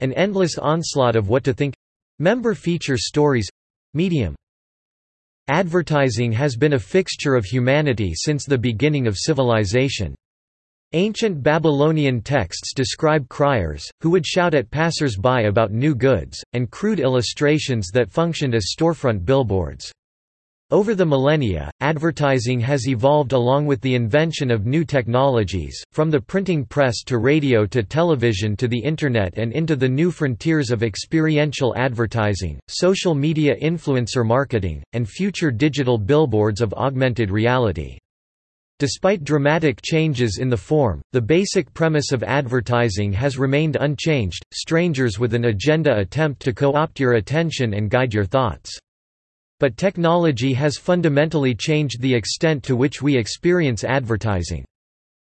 An endless onslaught of what to think member feature stories medium. Advertising has been a fixture of humanity since the beginning of civilization. Ancient Babylonian texts describe criers, who would shout at passers-by about new goods, and crude illustrations that functioned as storefront billboards. Over the millennia, advertising has evolved along with the invention of new technologies, from the printing press to radio to television to the Internet and into the new frontiers of experiential advertising, social media influencer marketing, and future digital billboards of augmented reality. Despite dramatic changes in the form, the basic premise of advertising has remained unchanged, strangers with an agenda attempt to co-opt your attention and guide your thoughts. But technology has fundamentally changed the extent to which we experience advertising.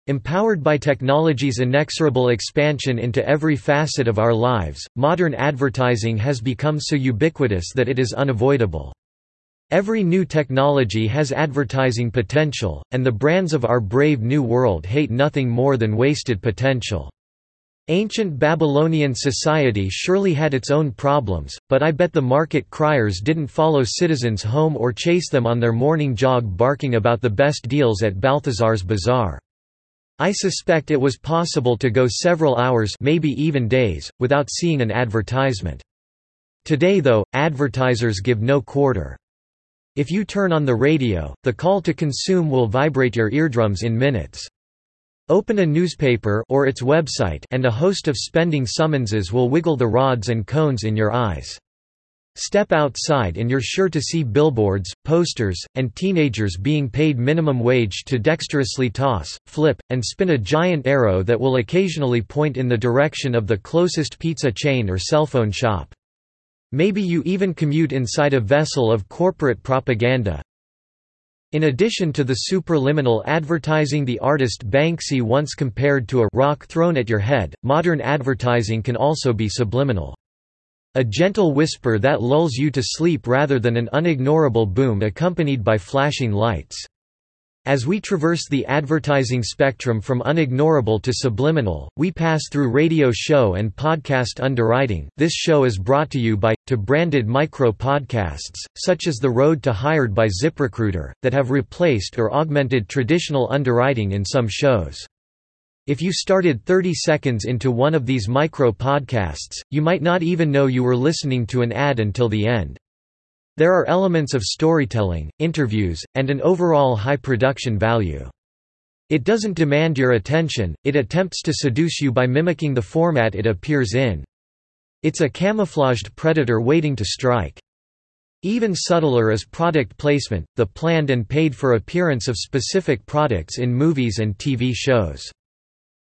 Empowered by technology's inexorable expansion into every facet of our lives, modern advertising has become so ubiquitous that it is unavoidable. Every new technology has advertising potential, and the brands of our brave new world hate nothing more than wasted potential. Ancient Babylonian society surely had its own problems, but I bet the market criers didn't follow citizens home or chase them on their morning jog barking about the best deals at Balthazar's bazaar. I suspect it was possible to go several hours maybe even days, without seeing an advertisement. Today though, advertisers give no quarter. If you turn on the radio, the call to consume will vibrate your eardrums in minutes. Open a newspaper or its website and a host of spending summonses will wiggle the rods and cones in your eyes. Step outside and you're sure to see billboards, posters, and teenagers being paid minimum wage to dexterously toss, flip, and spin a giant arrow that will occasionally point in the direction of the closest pizza chain or cell phone shop. Maybe you even commute inside a vessel of corporate propaganda, in addition to the superliminal advertising the artist Banksy once compared to a rock thrown at your head, modern advertising can also be subliminal. A gentle whisper that lulls you to sleep rather than an unignorable boom accompanied by flashing lights. As we traverse the advertising spectrum from unignorable to subliminal, we pass through radio show and podcast underwriting. This show is brought to you by to branded micro podcasts, such as The Road to Hired by ZipRecruiter, that have replaced or augmented traditional underwriting in some shows. If you started 30 seconds into one of these micro podcasts, you might not even know you were listening to an ad until the end. There are elements of storytelling, interviews, and an overall high production value. It doesn't demand your attention, it attempts to seduce you by mimicking the format it appears in. It's a camouflaged predator waiting to strike. Even subtler is product placement, the planned and paid-for appearance of specific products in movies and TV shows.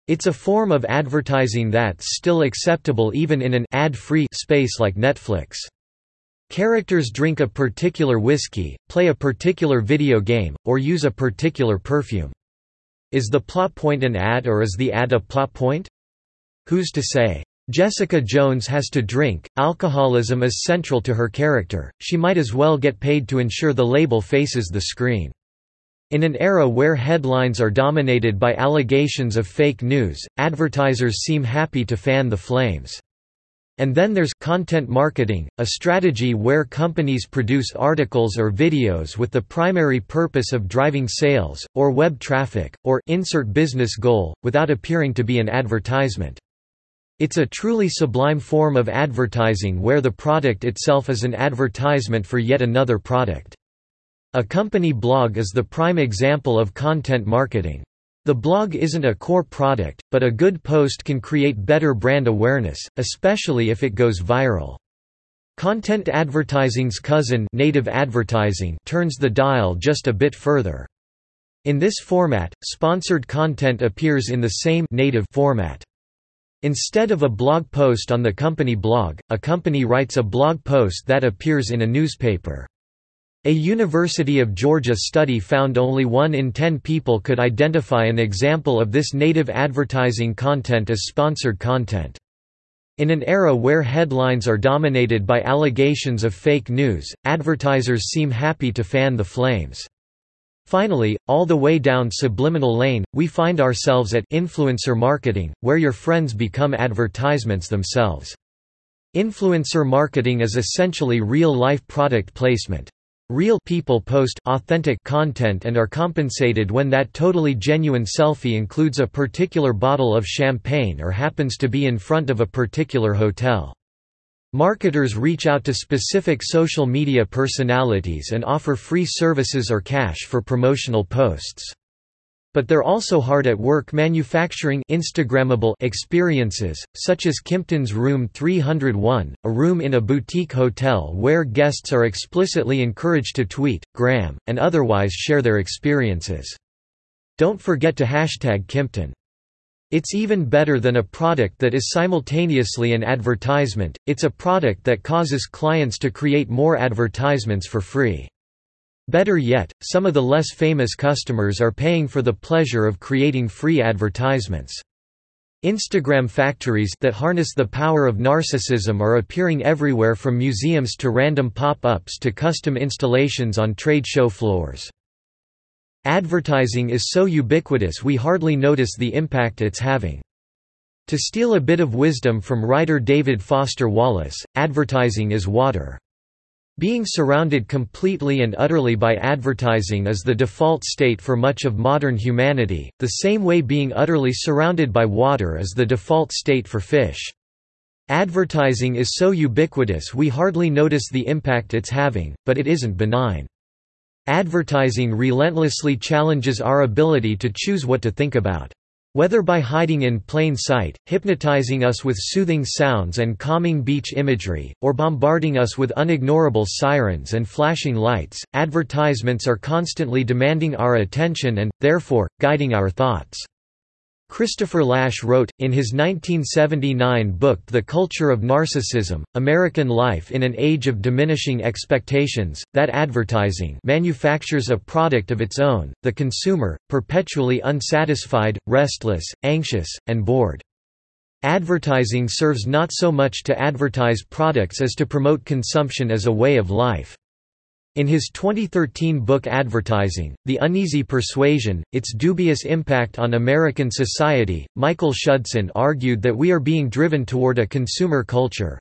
It's a form of advertising that's still acceptable even in an ad-free space like Netflix. Characters drink a particular whiskey, play a particular video game, or use a particular perfume. Is the plot point an ad or is the ad a plot point? Who's to say? Jessica Jones has to drink, alcoholism is central to her character, she might as well get paid to ensure the label faces the screen. In an era where headlines are dominated by allegations of fake news, advertisers seem happy to fan the flames. And then there's content marketing, a strategy where companies produce articles or videos with the primary purpose of driving sales, or web traffic, or insert business goal, without appearing to be an advertisement. It's a truly sublime form of advertising where the product itself is an advertisement for yet another product. A company blog is the prime example of content marketing. The blog isn't a core product, but a good post can create better brand awareness, especially if it goes viral. Content advertising's cousin native advertising turns the dial just a bit further. In this format, sponsored content appears in the same native format. Instead of a blog post on the company blog, a company writes a blog post that appears in a newspaper. A University of Georgia study found only 1 in 10 people could identify an example of this native advertising content as sponsored content. In an era where headlines are dominated by allegations of fake news, advertisers seem happy to fan the flames. Finally, all the way down subliminal lane, we find ourselves at influencer marketing, where your friends become advertisements themselves. Influencer marketing is essentially real-life product placement. Real people post authentic content and are compensated when that totally genuine selfie includes a particular bottle of champagne or happens to be in front of a particular hotel. Marketers reach out to specific social media personalities and offer free services or cash for promotional posts. But they're also hard at work manufacturing Instagrammable experiences, such as Kimpton's Room 301, a room in a boutique hotel where guests are explicitly encouraged to tweet, gram, and otherwise share their experiences. Don't forget to hashtag Kimpton. It's even better than a product that is simultaneously an advertisement, it's a product that causes clients to create more advertisements for free. Better yet, some of the less famous customers are paying for the pleasure of creating free advertisements. Instagram factories that harness the power of narcissism are appearing everywhere from museums to random pop-ups to custom installations on trade show floors. Advertising is so ubiquitous we hardly notice the impact it's having. To steal a bit of wisdom from writer David Foster Wallace, advertising is water. Being surrounded completely and utterly by advertising is the default state for much of modern humanity, the same way being utterly surrounded by water is the default state for fish. Advertising is so ubiquitous we hardly notice the impact it's having, but it isn't benign. Advertising relentlessly challenges our ability to choose what to think about. Whether by hiding in plain sight, hypnotizing us with soothing sounds and calming beach imagery, or bombarding us with unignorable sirens and flashing lights, advertisements are constantly demanding our attention and, therefore, guiding our thoughts. Christopher Lasch wrote, in his 1979 book The Culture of Narcissism, American Life in an Age of Diminishing Expectations, that advertising manufactures a product of its own, the consumer, perpetually unsatisfied, restless, anxious, and bored. Advertising serves not so much to advertise products as to promote consumption as a way of life. In his 2013 book Advertising, The Uneasy Persuasion, Its Dubious Impact on American Society, Michael Schudson argued that we are being driven toward a consumer culture,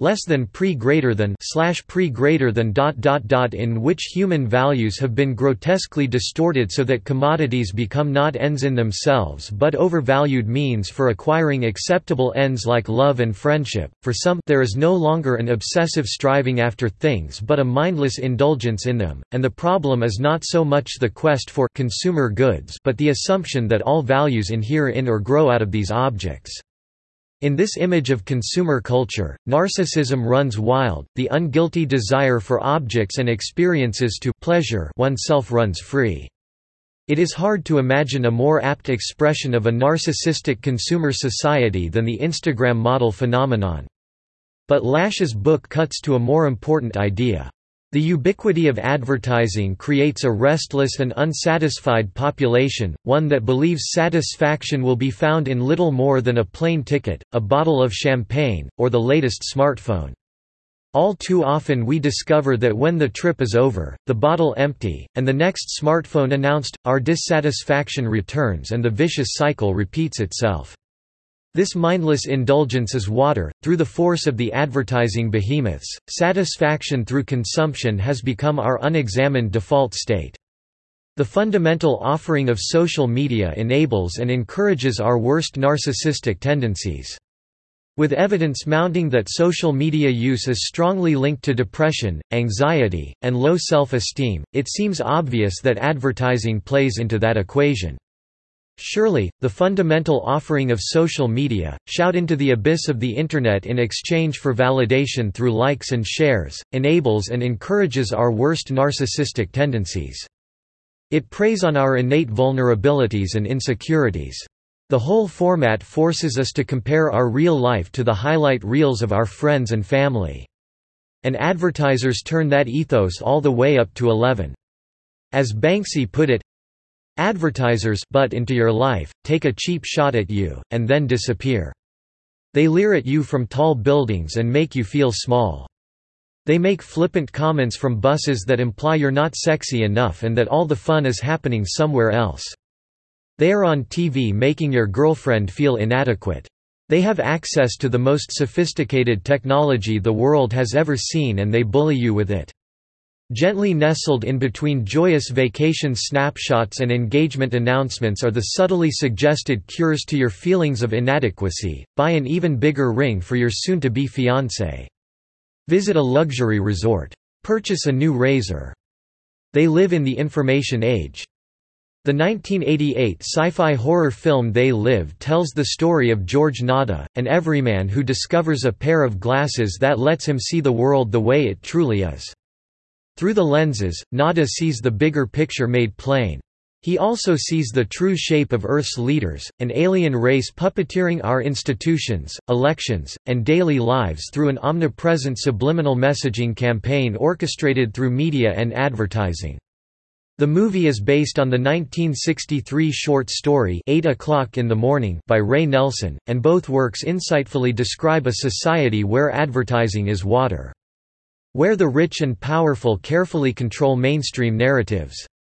less than pre greater than slash pre greater than dot dot dot in which human values have been grotesquely distorted so that commodities become not ends in themselves but overvalued means for acquiring acceptable ends like love and friendship. For some there is no longer an obsessive striving after things but a mindless indulgence in them and the problem is not so much the quest for consumer goods but the assumption that all values inhere in or grow out of these objects in this image of consumer culture, narcissism runs wild, the unguilty desire for objects and experiences to pleasure oneself runs free. It is hard to imagine a more apt expression of a narcissistic consumer society than the Instagram model phenomenon. But Lasch's book cuts to a more important idea. The ubiquity of advertising creates a restless and unsatisfied population, one that believes satisfaction will be found in little more than a plane ticket, a bottle of champagne, or the latest smartphone. All too often we discover that when the trip is over, the bottle empty, and the next smartphone announced, our dissatisfaction returns and the vicious cycle repeats itself. This mindless indulgence is water. Through the force of the advertising behemoths, satisfaction through consumption has become our unexamined default state. The fundamental offering of social media enables and encourages our worst narcissistic tendencies. With evidence mounting that social media use is strongly linked to depression, anxiety, and low self-esteem, it seems obvious that advertising plays into that equation. Surely, the fundamental offering of social media, shout into the abyss of the Internet in exchange for validation through likes and shares, enables and encourages our worst narcissistic tendencies. It preys on our innate vulnerabilities and insecurities. The whole format forces us to compare our real life to the highlight reels of our friends and family. And advertisers turn that ethos all the way up to 11. As Banksy put it, Advertisers butt into your life, take a cheap shot at you, and then disappear. They leer at you from tall buildings and make you feel small. They make flippant comments from buses that imply you're not sexy enough and that all the fun is happening somewhere else. They are on TV making your girlfriend feel inadequate. They have access to the most sophisticated technology the world has ever seen and they bully you with it. Gently nestled in between joyous vacation snapshots and engagement announcements are the subtly suggested cures to your feelings of inadequacy. Buy an even bigger ring for your soon to be fiancé. Visit a luxury resort. Purchase a new razor. They live in the information age. The 1988 sci-fi horror film They Live tells the story of George Nada, an everyman who discovers a pair of glasses that lets him see the world the way it truly is. Through the lenses, Nada sees the bigger picture made plain. He also sees the true shape of Earth's leaders, an alien race puppeteering our institutions, elections, and daily lives through an omnipresent subliminal messaging campaign orchestrated through media and advertising. The movie is based on the 1963 short story 8 o'clock in the morning by Ray Nelson, and both works insightfully describe a society where advertising is water. Where the rich and powerful carefully control mainstream narratives.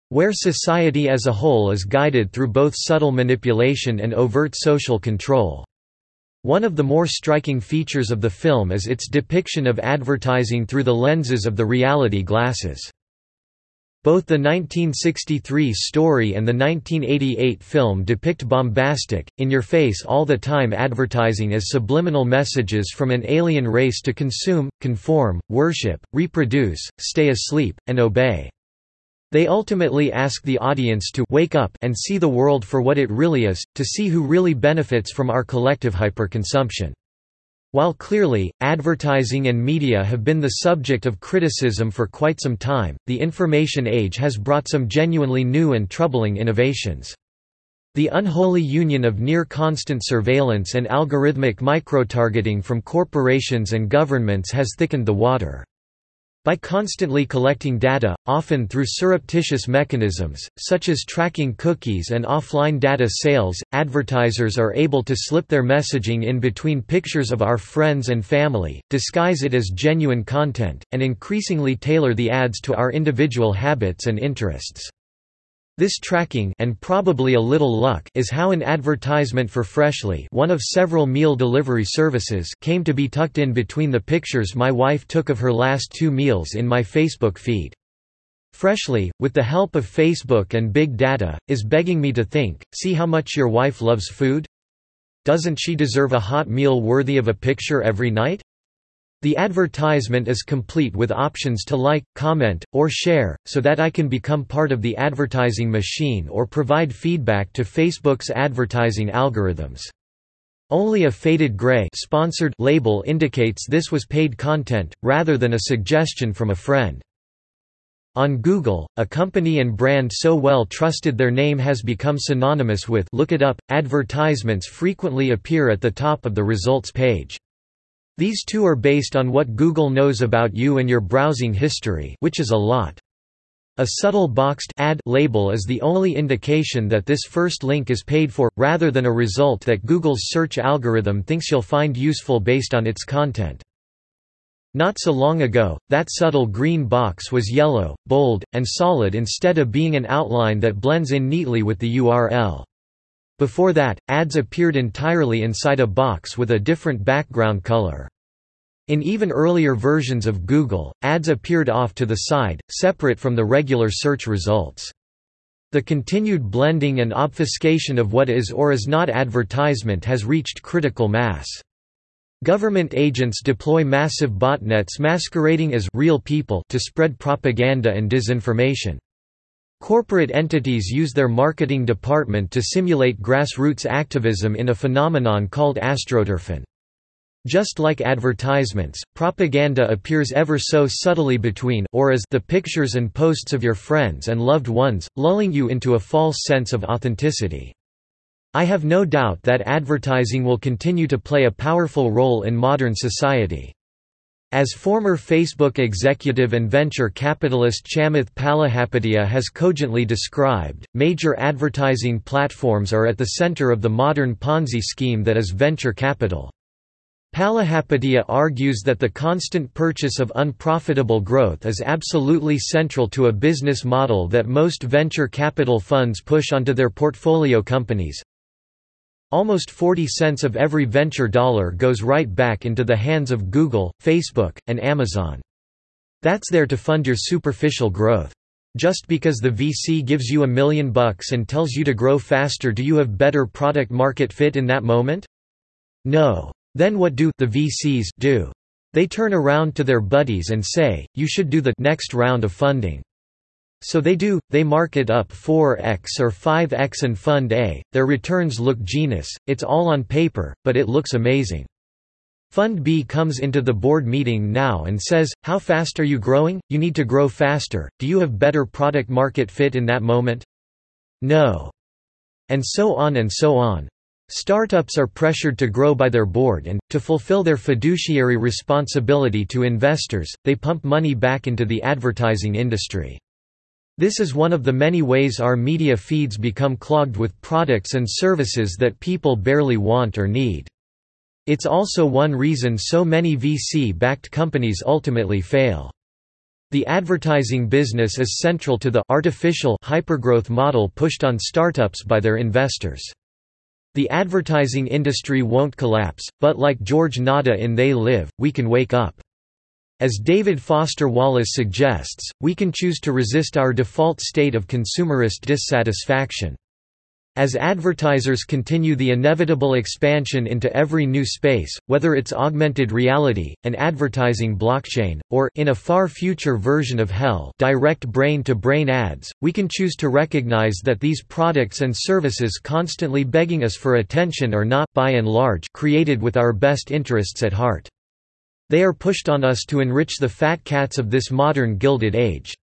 Where society as a whole is guided through both subtle manipulation and overt social control. One of the more striking features of the film is its depiction of advertising through the lenses of the reality glasses. Both the 1963 story and the 1988 film depict bombastic, in-your-face all-the-time advertising as subliminal messages from an alien race to consume, conform, worship, reproduce, stay asleep, and obey. They ultimately ask the audience to wake up and see the world for what it really is, to see who really benefits from our collective hyperconsumption. While clearly, advertising and media have been the subject of criticism for quite some time, the information age has brought some genuinely new and troubling innovations. The unholy union of near-constant surveillance and algorithmic micro-targeting from corporations and governments has thickened the water. By constantly collecting data, often through surreptitious mechanisms, such as tracking cookies and offline data sales, advertisers are able to slip their messaging in between pictures of our friends and family, disguise it as genuine content, and increasingly tailor the ads to our individual habits and interests. This tracking and probably a little luck is how an advertisement for Freshly one of several meal delivery services came to be tucked in between the pictures my wife took of her last two meals in my Facebook feed. Freshly, with the help of Facebook and big data, is begging me to think, see how much your wife loves food? Doesn't she deserve a hot meal worthy of a picture every night? The advertisement is complete with options to like, comment, or share, so that I can become part of the advertising machine or provide feedback to Facebook's advertising algorithms. Only a faded gray sponsored label indicates this was paid content, rather than a suggestion from a friend. On Google, a company and brand so well trusted their name has become synonymous with look it up. Advertisements frequently appear at the top of the results page. These two are based on what Google knows about you and your browsing history which is a lot. A subtle boxed ad label is the only indication that this first link is paid for, rather than a result that Google's search algorithm thinks you'll find useful based on its content. Not so long ago, that subtle green box was yellow, bold, and solid instead of being an outline that blends in neatly with the URL. Before that, ads appeared entirely inside a box with a different background color. In even earlier versions of Google, ads appeared off to the side, separate from the regular search results. The continued blending and obfuscation of what is or is not advertisement has reached critical mass. Government agents deploy massive botnets masquerading as real people to spread propaganda and disinformation. Corporate entities use their marketing department to simulate grassroots activism in a phenomenon called astroturfing. Just like advertisements, propaganda appears ever so subtly between or as the pictures and posts of your friends and loved ones, lulling you into a false sense of authenticity. I have no doubt that advertising will continue to play a powerful role in modern society. As former Facebook executive and venture capitalist Chamath Palihapitiya has cogently described, major advertising platforms are at the center of the modern Ponzi scheme that is venture capital. Palihapitiya argues that the constant purchase of unprofitable growth is absolutely central to a business model that most venture capital funds push onto their portfolio companies, Almost 40 cents of every venture dollar goes right back into the hands of Google, Facebook, and Amazon. That's there to fund your superficial growth. Just because the VC gives you a million bucks and tells you to grow faster do you have better product market fit in that moment? No. Then what do the VCs do? They turn around to their buddies and say, you should do the next round of funding. So they do, they mark it up 4x or 5x and Fund A, their returns look genius, it's all on paper, but it looks amazing. Fund B comes into the board meeting now and says, how fast are you growing? You need to grow faster, do you have better product market fit in that moment? No. And so on and so on. Startups are pressured to grow by their board and, to fulfill their fiduciary responsibility to investors, they pump money back into the advertising industry. This is one of the many ways our media feeds become clogged with products and services that people barely want or need. It's also one reason so many VC-backed companies ultimately fail. The advertising business is central to the artificial hypergrowth model pushed on startups by their investors. The advertising industry won't collapse, but like George Nada in They Live, we can wake up. As David Foster Wallace suggests, we can choose to resist our default state of consumerist dissatisfaction. As advertisers continue the inevitable expansion into every new space, whether it's augmented reality, an advertising blockchain, or in a far future version of hell direct brain-to-brain -brain ads, we can choose to recognize that these products and services constantly begging us for attention are not by and large created with our best interests at heart. They are pushed on us to enrich the fat cats of this modern Gilded Age.